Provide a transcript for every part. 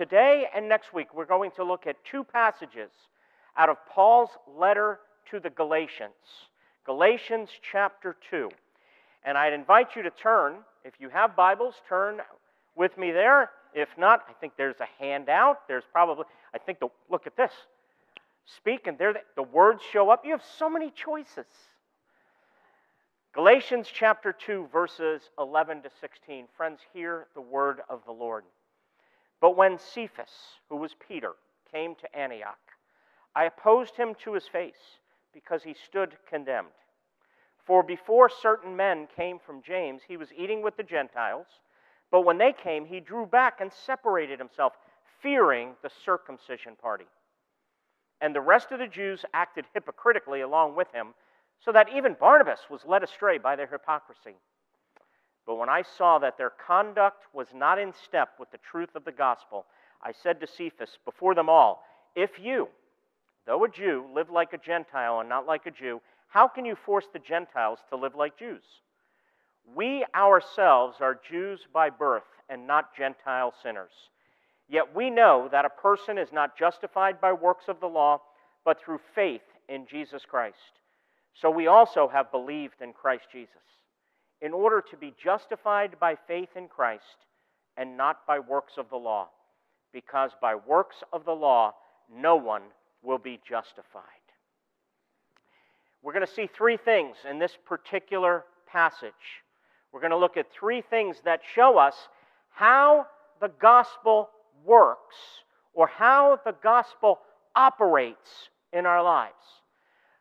today and next week, we're going to look at two passages out of Paul's letter to the Galatians. Galatians chapter 2. And I'd invite you to turn, if you have Bibles, turn with me there. If not, I think there's a handout. There's probably, I think, the, look at this. Speak, and there the, the words show up. You have so many choices. Galatians chapter 2, verses 11 to 16. Friends, hear the word of the Lord. But when Cephas, who was Peter, came to Antioch, I opposed him to his face because he stood condemned. For before certain men came from James, he was eating with the Gentiles. But when they came, he drew back and separated himself, fearing the circumcision party. And the rest of the Jews acted hypocritically along with him so that even Barnabas was led astray by their hypocrisy. But when I saw that their conduct was not in step with the truth of the gospel, I said to Cephas before them all, If you, though a Jew, live like a Gentile and not like a Jew, how can you force the Gentiles to live like Jews? We ourselves are Jews by birth and not Gentile sinners. Yet we know that a person is not justified by works of the law, but through faith in Jesus Christ. So we also have believed in Christ Jesus, in order to be justified by faith in Christ and not by works of the law, because by works of the law no one will be justified. We're going to see three things in this particular passage. We're going to look at three things that show us how the gospel works or how the gospel operates in our lives.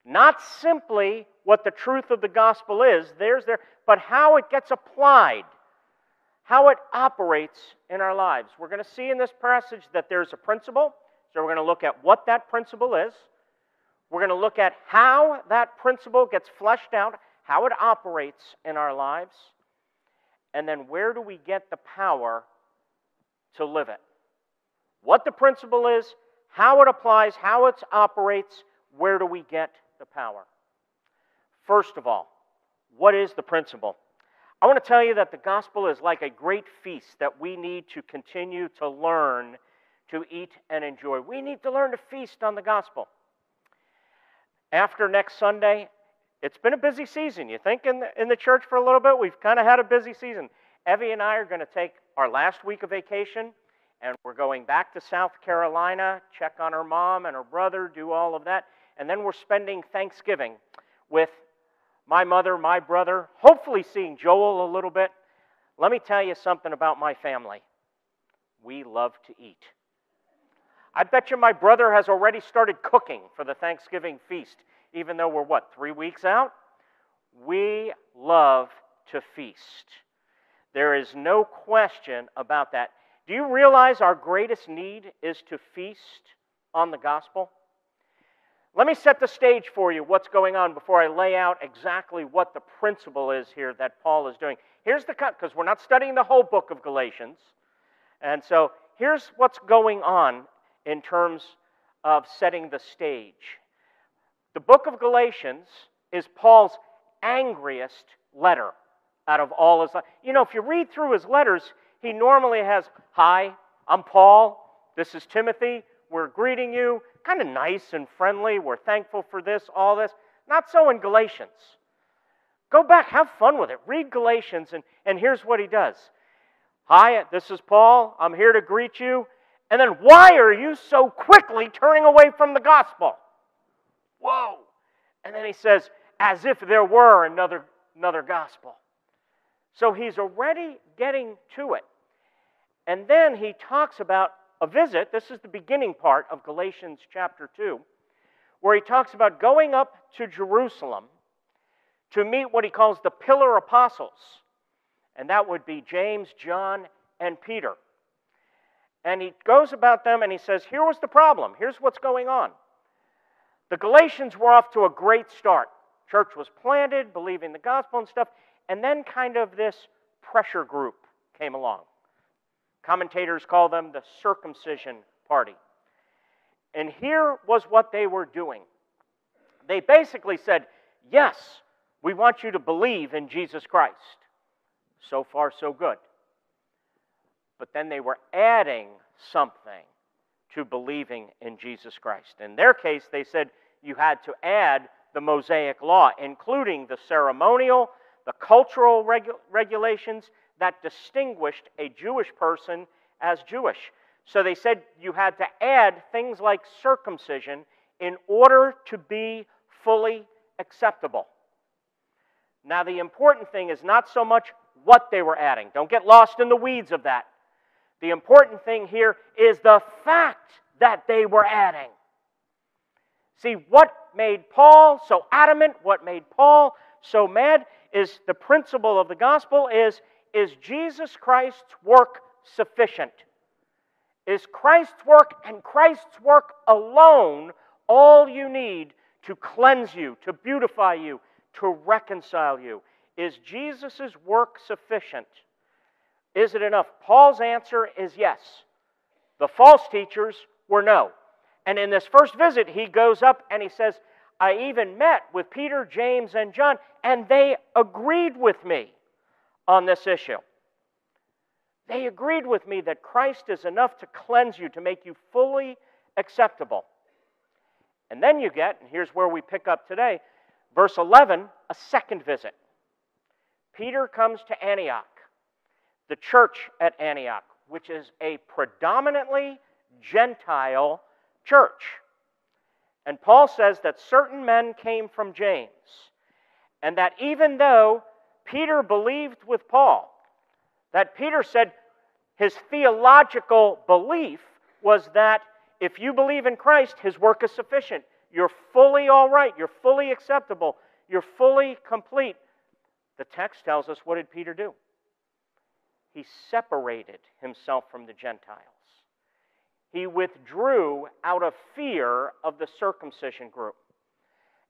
Not simply what the truth of the gospel is, there's there, but how it gets applied, how it operates in our lives. We're going to see in this passage that there's a principle, so we're going to look at what that principle is. We're going to look at how that principle gets fleshed out, how it operates in our lives, and then where do we get the power to live it? What the principle is, how it applies, how it operates, where do we get the power. First of all, what is the principle? I want to tell you that the gospel is like a great feast that we need to continue to learn to eat and enjoy. We need to learn to feast on the gospel. After next Sunday, it's been a busy season. You think in the, in the church for a little bit? We've kind of had a busy season. Evie and I are going to take our last week of vacation, and we're going back to South Carolina, check on her mom and her brother, do all of that and then we're spending Thanksgiving with my mother, my brother, hopefully seeing Joel a little bit. Let me tell you something about my family. We love to eat. I bet you my brother has already started cooking for the Thanksgiving feast, even though we're what, three weeks out? We love to feast. There is no question about that. Do you realize our greatest need is to feast on the gospel? Let me set the stage for you what's going on before I lay out exactly what the principle is here that Paul is doing. Here's the cut, because we're not studying the whole book of Galatians. And so here's what's going on in terms of setting the stage. The book of Galatians is Paul's angriest letter out of all his. You know, if you read through his letters, he normally has, Hi, I'm Paul. This is Timothy. We're greeting you kind of nice and friendly. We're thankful for this, all this. Not so in Galatians. Go back, have fun with it. Read Galatians, and, and here's what he does Hi, this is Paul. I'm here to greet you. And then, why are you so quickly turning away from the gospel? Whoa. And then he says, as if there were another, another gospel. So he's already getting to it. And then he talks about a visit. This is the beginning part of Galatians chapter 2, where he talks about going up to Jerusalem to meet what he calls the pillar apostles. And that would be James, John, and Peter. And he goes about them and he says, Here was the problem. Here's what's going on. The Galatians were off to a great start. Church was planted, believing the gospel and stuff. And then kind of this pressure group came along. Commentators call them the circumcision party. And here was what they were doing. They basically said, Yes, we want you to believe in Jesus Christ. So far, so good. But then they were adding something to believing in Jesus Christ. In their case, they said you had to add the Mosaic law, including the ceremonial, the cultural regu- regulations that distinguished a Jewish person as Jewish. So they said you had to add things like circumcision in order to be fully acceptable. Now, the important thing is not so much what they were adding. Don't get lost in the weeds of that. The important thing here is the fact that they were adding. See, what made Paul so adamant, what made Paul so mad, is the principle of the gospel is is Jesus Christ's work sufficient? Is Christ's work and Christ's work alone all you need to cleanse you, to beautify you, to reconcile you? Is Jesus' work sufficient? Is it enough? Paul's answer is yes. The false teachers were no. And in this first visit, he goes up and he says, I even met with Peter, James, and John, and they agreed with me on this issue. They agreed with me that Christ is enough to cleanse you, to make you fully acceptable. And then you get, and here's where we pick up today, verse 11, a second visit. Peter comes to Antioch, the church at Antioch, which is a predominantly Gentile church. And Paul says that certain men came from James, and that even though Peter believed with Paul, that Peter said his theological belief was that if you believe in Christ, his work is sufficient. You're fully all right. You're fully acceptable. You're fully complete. The text tells us what did Peter do? He separated himself from the Gentiles he withdrew out of fear of the circumcision group.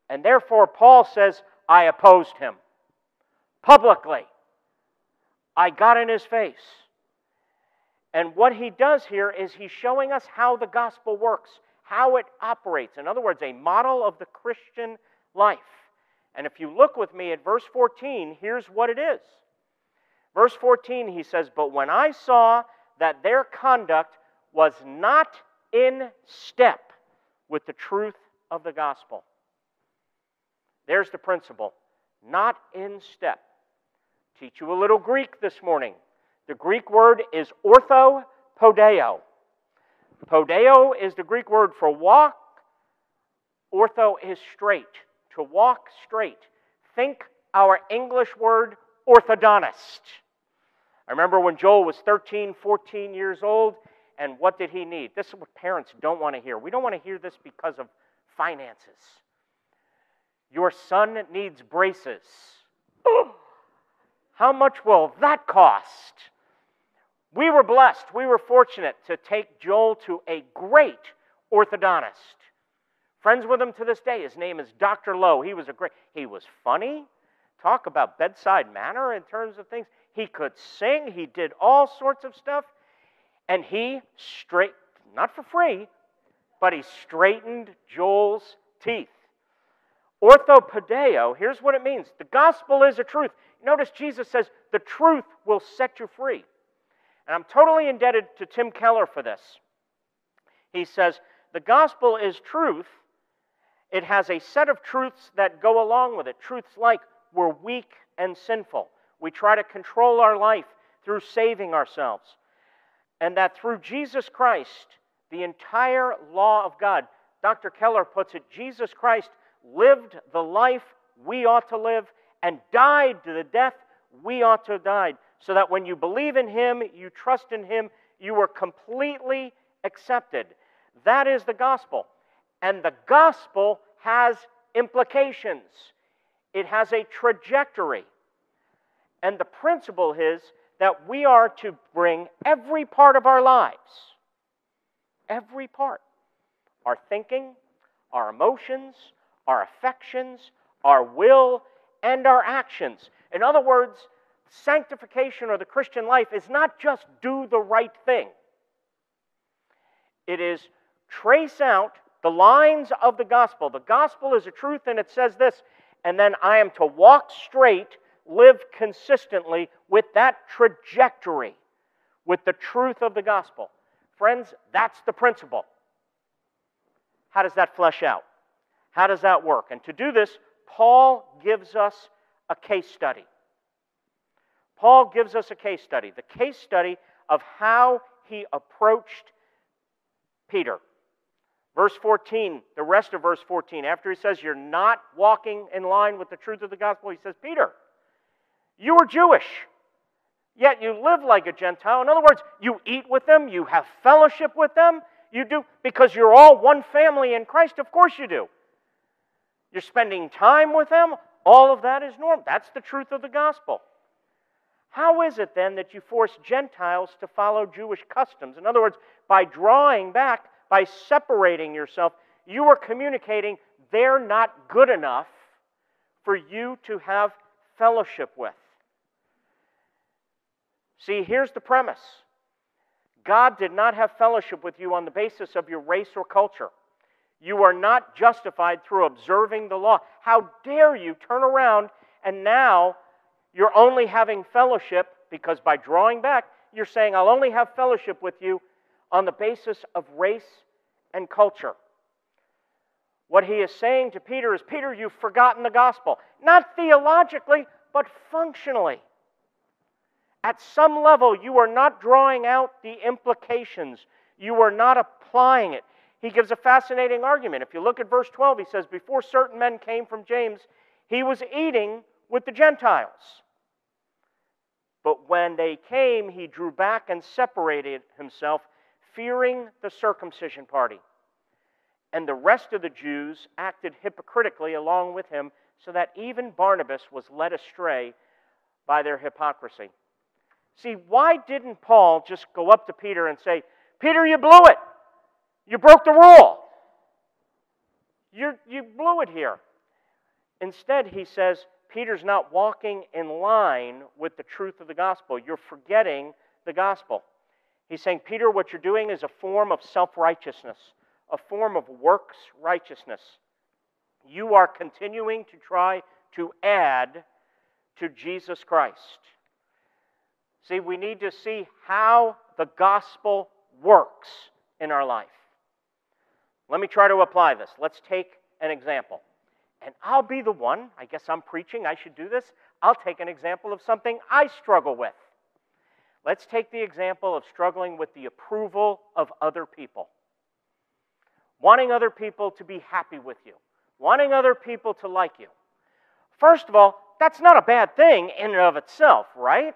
And therefore, Paul says, I opposed him publicly. I got in his face. And what he does here is he's showing us how the gospel works, how it operates. In other words, a model of the Christian life. And if you look with me at verse 14, here's what it is. Verse 14, he says, But when I saw that their conduct was not in step with the truth of the gospel. There's the principle. Not in step. Teach you a little Greek this morning. The Greek word is orthopodeo. Podeo is the Greek word for walk. Ortho is straight, to walk straight. Think our English word orthodontist. I remember when Joel was 13, 14 years old, and what did he need? This is what parents don't want to hear. We don't want to hear this because of finances. Your son needs braces. How much will that cost? We were blessed. We were fortunate to take Joel to a great orthodontist. Friends with him to this day. His name is Dr. Lowe. He was a great, he was funny. Talk about bedside manner in terms of things. He could sing. He did all sorts of stuff and he straight not for free, but he straightened Joel's teeth. Orthopodeo, here's what it means. The gospel is a truth. Notice Jesus says, the truth will set you free. And I'm totally indebted to Tim Keller for this. He says, the gospel is truth. It has a set of truths that go along with it. Truths like we're weak and sinful. We try to control our life through saving ourselves and that through Jesus Christ, the entire law of God, Dr. Keller puts it, Jesus Christ lived the life we ought to live and died to the death we ought to have died, so that when you believe in Him, you trust in Him, you are completely accepted. That is the gospel. And the gospel has implications, it has a trajectory. And the principle is that we are to bring every part of our lives, every part, our thinking, our emotions, our affections, our will, and our actions. In other words, sanctification or the Christian life is not just do the right thing, it is trace out the lines of the gospel. The gospel is a truth, and it says this, and then I am to walk straight live consistently with that trajectory, with the truth of the gospel. Friends, that's the principle. How does that flesh out? How does that work? And to do this, Paul gives us a case study. Paul gives us a case study, the case study of how he approached Peter. Verse 14, the rest of verse 14, after he says, You're not walking in line with the truth of the gospel, he says, Peter, you are Jewish, yet you live like a Gentile. In other words, you eat with them, you have fellowship with them, you do, because you're all one family in Christ. Of course you do. You're spending time with them. All of that is normal. That's the truth of the gospel. How is it then that you force Gentiles to follow Jewish customs? In other words, by drawing back, by separating yourself, you are communicating they're not good enough for you to have fellowship with. See, here's the premise God did not have fellowship with you on the basis of your race or culture. You are not justified through observing the law. How dare you turn around and now you're only having fellowship because by drawing back, you're saying, I'll only have fellowship with you on the basis of race and culture. What he is saying to Peter is, Peter, you've forgotten the gospel. Not theologically, but functionally. At some level, you are not drawing out the implications, you are not applying it. He gives a fascinating argument. If you look at verse 12, he says, Before certain men came from James, he was eating with the Gentiles. But when they came, he drew back and separated himself, fearing the circumcision party. And the rest of the Jews acted hypocritically along with him, so that even Barnabas was led astray by their hypocrisy. See, why didn't Paul just go up to Peter and say, Peter, you blew it. You broke the rule. you you blew it here. Instead, he says, Peter's not walking in line with the truth of the gospel. You're forgetting the gospel. He's saying, Peter, what you're doing is a form of self righteousness, a form of works righteousness. You are continuing to try to add to Jesus Christ. See, we need to see how the gospel works in our life. Let me try to apply this. Let's take an example. And I'll be the one, I guess I'm preaching, I should do this. I'll take an example of something I struggle with. Let's take the example of struggling with the approval of other people. Wanting other people to be happy with you, wanting other people to like you. First of all, that's not a bad thing in and of itself, right?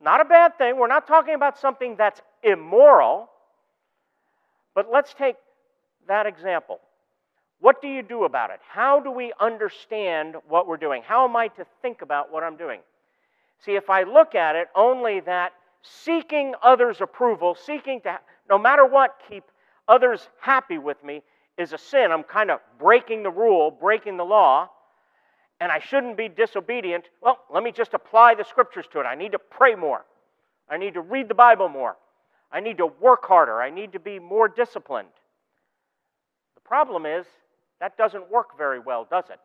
Not a bad thing. We're not talking about something that's immoral. But let's take that example. What do you do about it? How do we understand what we're doing? How am I to think about what I'm doing? See, if I look at it only that seeking others' approval, seeking to, no matter what, keep others happy with me is a sin. I'm kind of breaking the rule, breaking the law, and I shouldn't be disobedient. Well, let me just apply the scriptures to it. I need to pray more. I need to read the Bible more. I need to work harder. I need to be more disciplined. Problem is, that doesn't work very well, does it?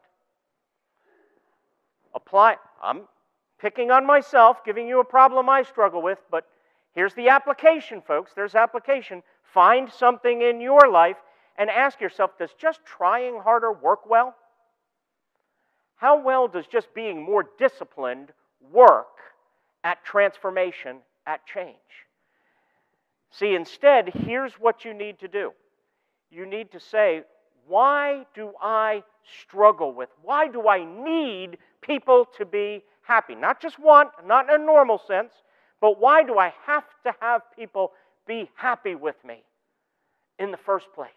Apply, I'm picking on myself, giving you a problem I struggle with, but here's the application, folks. There's application. Find something in your life and ask yourself does just trying harder work well? How well does just being more disciplined work at transformation, at change? See, instead, here's what you need to do you need to say, why do I struggle with? Why do I need people to be happy? Not just want, not in a normal sense, but why do I have to have people be happy with me in the first place?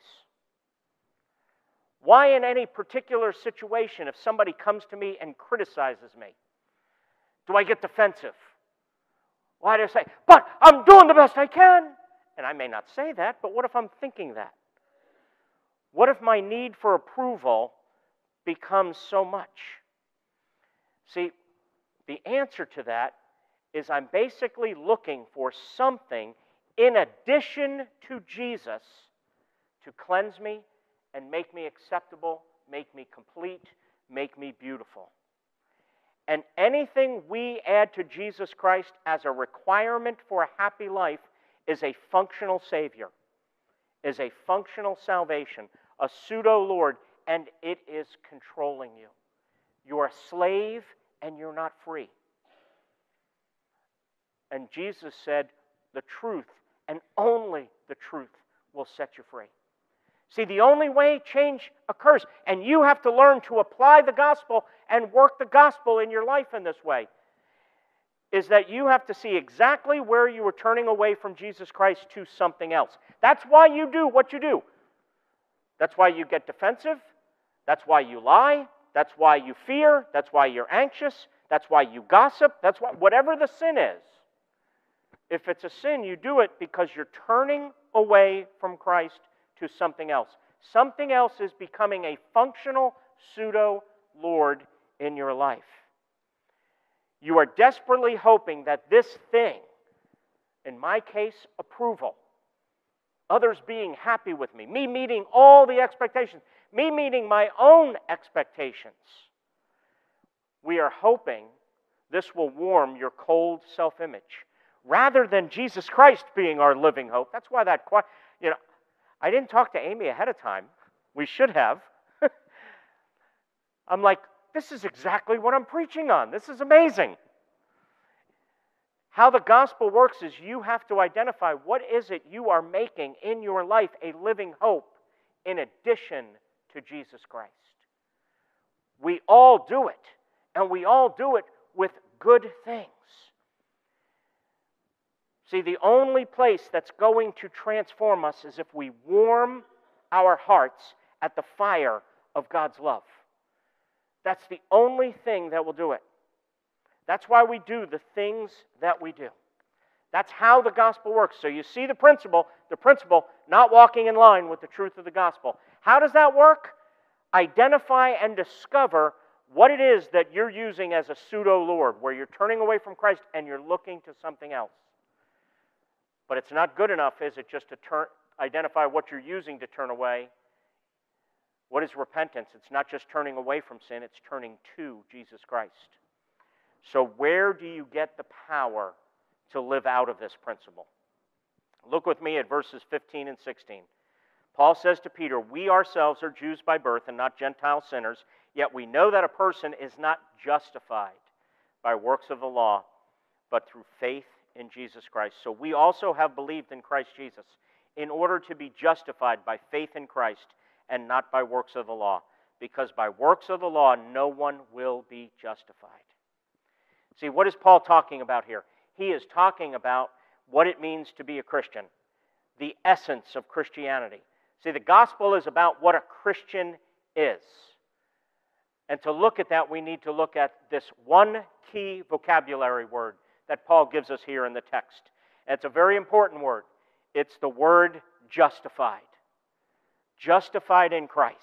Why, in any particular situation, if somebody comes to me and criticizes me, do I get defensive? Why do I say, but I'm doing the best I can? And I may not say that, but what if I'm thinking that? What if my need for approval becomes so much? See, the answer to that is I'm basically looking for something in addition to Jesus to cleanse me and make me acceptable, make me complete, make me beautiful. And anything we add to Jesus Christ as a requirement for a happy life is a functional Savior, is a functional salvation, a pseudo Lord, and it is controlling you. You're a slave and you're not free. And Jesus said, The truth and only the truth will set you free. See, the only way change occurs, and you have to learn to apply the gospel and work the gospel in your life in this way, is that you have to see exactly where you are turning away from Jesus Christ to something else. That's why you do what you do. That's why you get defensive. That's why you lie. That's why you fear. That's why you're anxious. That's why you gossip. That's why, whatever the sin is. If it's a sin, you do it because you're turning away from Christ to something else. Something else is becoming a functional pseudo Lord in your life. You are desperately hoping that this thing, in my case, approval, others being happy with me, me meeting all the expectations, me meeting my own expectations, we are hoping this will warm your cold self image rather than Jesus Christ being our living hope. That's why that, you know, I didn't talk to Amy ahead of time. We should have. I'm like, this is exactly what I'm preaching on. This is amazing. How the gospel works is you have to identify what is it you are making in your life a living hope in addition to Jesus Christ. We all do it, and we all do it with good things. See, the only place that's going to transform us is if we warm our hearts at the fire of God's love. That's the only thing that will do it. That's why we do the things that we do. That's how the gospel works. So you see the principle, the principle, not walking in line with the truth of the gospel. How does that work? Identify and discover what it is that you're using as a pseudo Lord, where you're turning away from Christ and you're looking to something else. But it's not good enough, is it, just to turn, identify what you're using to turn away? What is repentance? It's not just turning away from sin, it's turning to Jesus Christ. So, where do you get the power to live out of this principle? Look with me at verses 15 and 16. Paul says to Peter, We ourselves are Jews by birth and not Gentile sinners, yet we know that a person is not justified by works of the law, but through faith in Jesus Christ. So we also have believed in Christ Jesus in order to be justified by faith in Christ and not by works of the law, because by works of the law no one will be justified. See, what is Paul talking about here? He is talking about what it means to be a Christian, the essence of Christianity. See, the gospel is about what a Christian is. And to look at that, we need to look at this one key vocabulary word that Paul gives us here in the text. And it's a very important word. It's the word justified. Justified in Christ.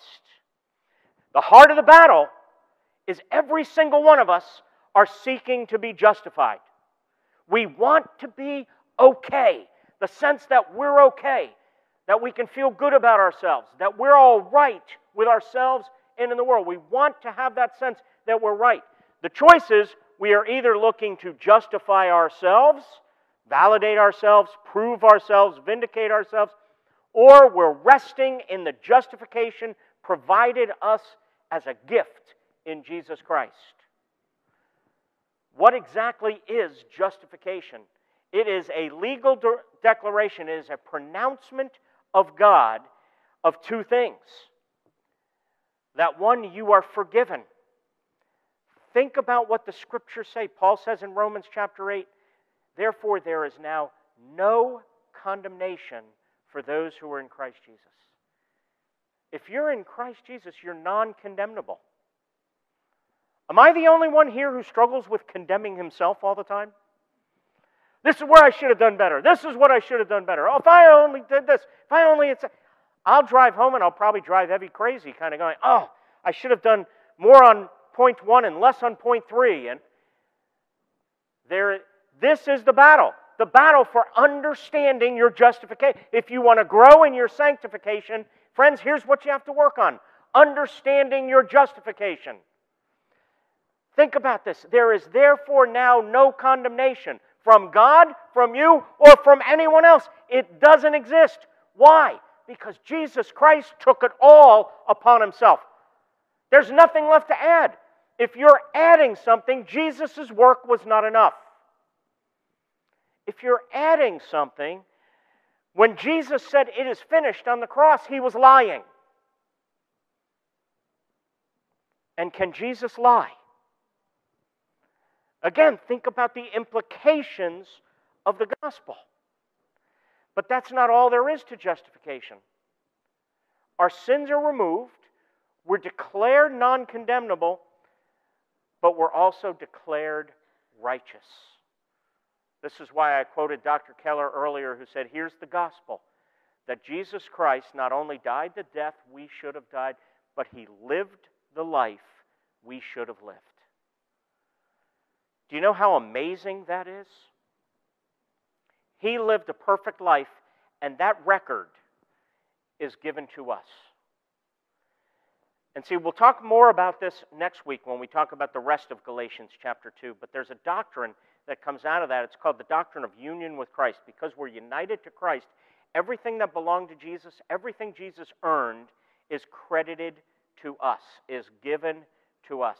The heart of the battle is every single one of us are seeking to be justified. We want to be okay, the sense that we're okay, that we can feel good about ourselves, that we're all right with ourselves and in the world. We want to have that sense that we're right. The choice is we are either looking to justify ourselves, validate ourselves, prove ourselves, vindicate ourselves, or we're resting in the justification provided us as a gift in Jesus Christ. What exactly is justification? It is a legal de- declaration, it is a pronouncement of God of two things. That one, you are forgiven. Think about what the scriptures say. Paul says in Romans chapter 8, therefore there is now no condemnation for those who are in Christ Jesus. If you're in Christ Jesus, you're non condemnable. Am I the only one here who struggles with condemning himself all the time? This is where I should have done better. This is what I should have done better. Oh, if I only did this, if I only, I'll drive home and I'll probably drive Evie crazy, kind of going, oh, I should have done more on point one and less on point three. And there, this is the battle. The battle for understanding your justification. If you want to grow in your sanctification, friends, here's what you have to work on understanding your justification. Think about this. There is therefore now no condemnation from God, from you, or from anyone else. It doesn't exist. Why? Because Jesus Christ took it all upon himself. There's nothing left to add. If you're adding something, Jesus' work was not enough. If you're adding something, when Jesus said it is finished on the cross, he was lying. And can Jesus lie? Again, think about the implications of the gospel. But that's not all there is to justification. Our sins are removed, we're declared non condemnable, but we're also declared righteous. This is why I quoted Dr. Keller earlier, who said, Here's the gospel that Jesus Christ not only died the death we should have died, but he lived the life we should have lived. Do you know how amazing that is? He lived a perfect life, and that record is given to us. And see, we'll talk more about this next week when we talk about the rest of Galatians chapter 2. But there's a doctrine that comes out of that. It's called the doctrine of union with Christ. Because we're united to Christ, everything that belonged to Jesus, everything Jesus earned, is credited to us, is given to us.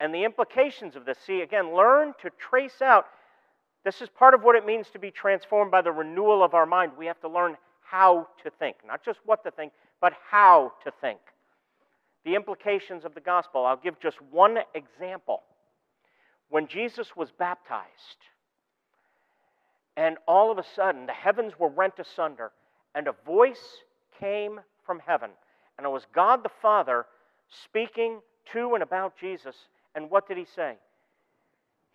And the implications of this, see, again, learn to trace out. This is part of what it means to be transformed by the renewal of our mind. We have to learn how to think, not just what to think, but how to think. The implications of the gospel. I'll give just one example when Jesus was baptized, and all of a sudden the heavens were rent asunder, and a voice came from heaven. And it was God the Father speaking to and about Jesus. And what did he say?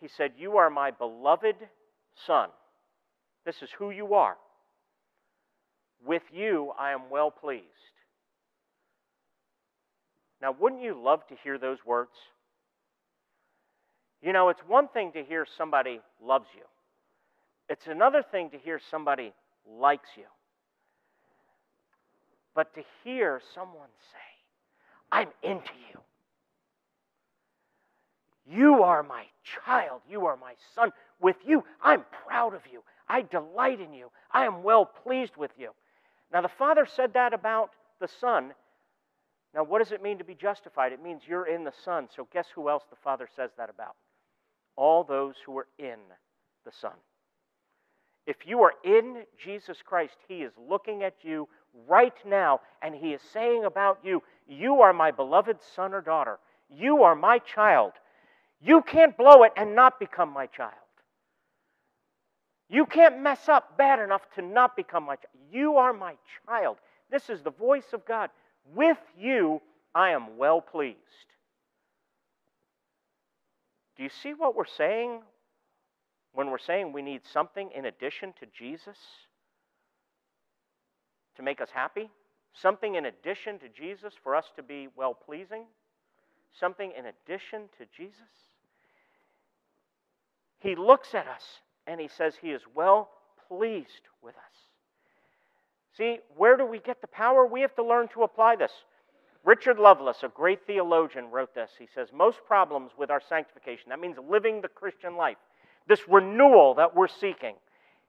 He said, You are my beloved Son. This is who you are. With you I am well pleased. Now, wouldn't you love to hear those words? You know, it's one thing to hear somebody loves you, it's another thing to hear somebody likes you. But to hear someone say, I'm into you. You are my child. You are my son. With you, I'm proud of you. I delight in you. I am well pleased with you. Now, the Father said that about the Son. Now, what does it mean to be justified? It means you're in the Son. So, guess who else the Father says that about? all those who are in the Son. If you are in Jesus Christ, He is looking at you right now and He is saying about you, You are my beloved son or daughter. You are my child. You can't blow it and not become my child. You can't mess up bad enough to not become my child. You are my child. This is the voice of God. With you, I am well pleased. Do you see what we're saying when we're saying we need something in addition to Jesus to make us happy? Something in addition to Jesus for us to be well pleasing? Something in addition to Jesus? He looks at us and he says he is well pleased with us. See, where do we get the power? We have to learn to apply this. Richard Lovelace, a great theologian, wrote this. He says, Most problems with our sanctification, that means living the Christian life, this renewal that we're seeking,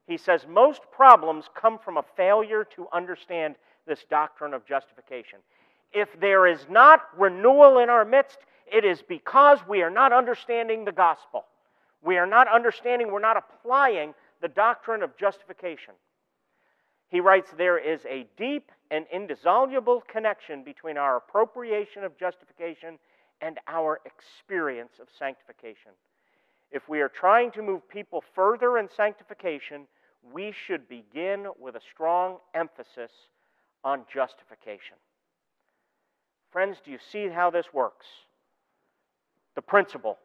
he says, most problems come from a failure to understand this doctrine of justification. If there is not renewal in our midst, it is because we are not understanding the gospel. We are not understanding, we're not applying the doctrine of justification. He writes, There is a deep and indissoluble connection between our appropriation of justification and our experience of sanctification. If we are trying to move people further in sanctification, we should begin with a strong emphasis on justification. Friends, do you see how this works? The principle.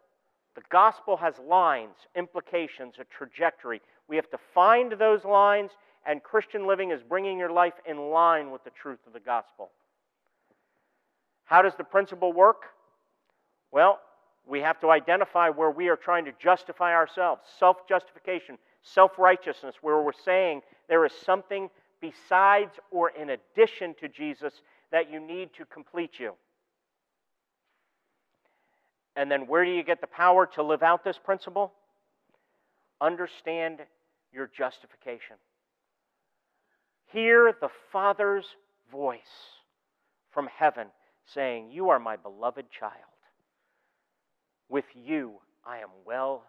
The gospel has lines, implications, a trajectory. We have to find those lines and Christian living is bringing your life in line with the truth of the gospel. How does the principle work? Well, we have to identify where we are trying to justify ourselves self justification, self righteousness, where we're saying there is something besides or in addition to Jesus that you need to complete you. And then where do you get the power to live out this principle? understand your justification. Hear the Father's voice from heaven saying, You are my beloved child. With you I am well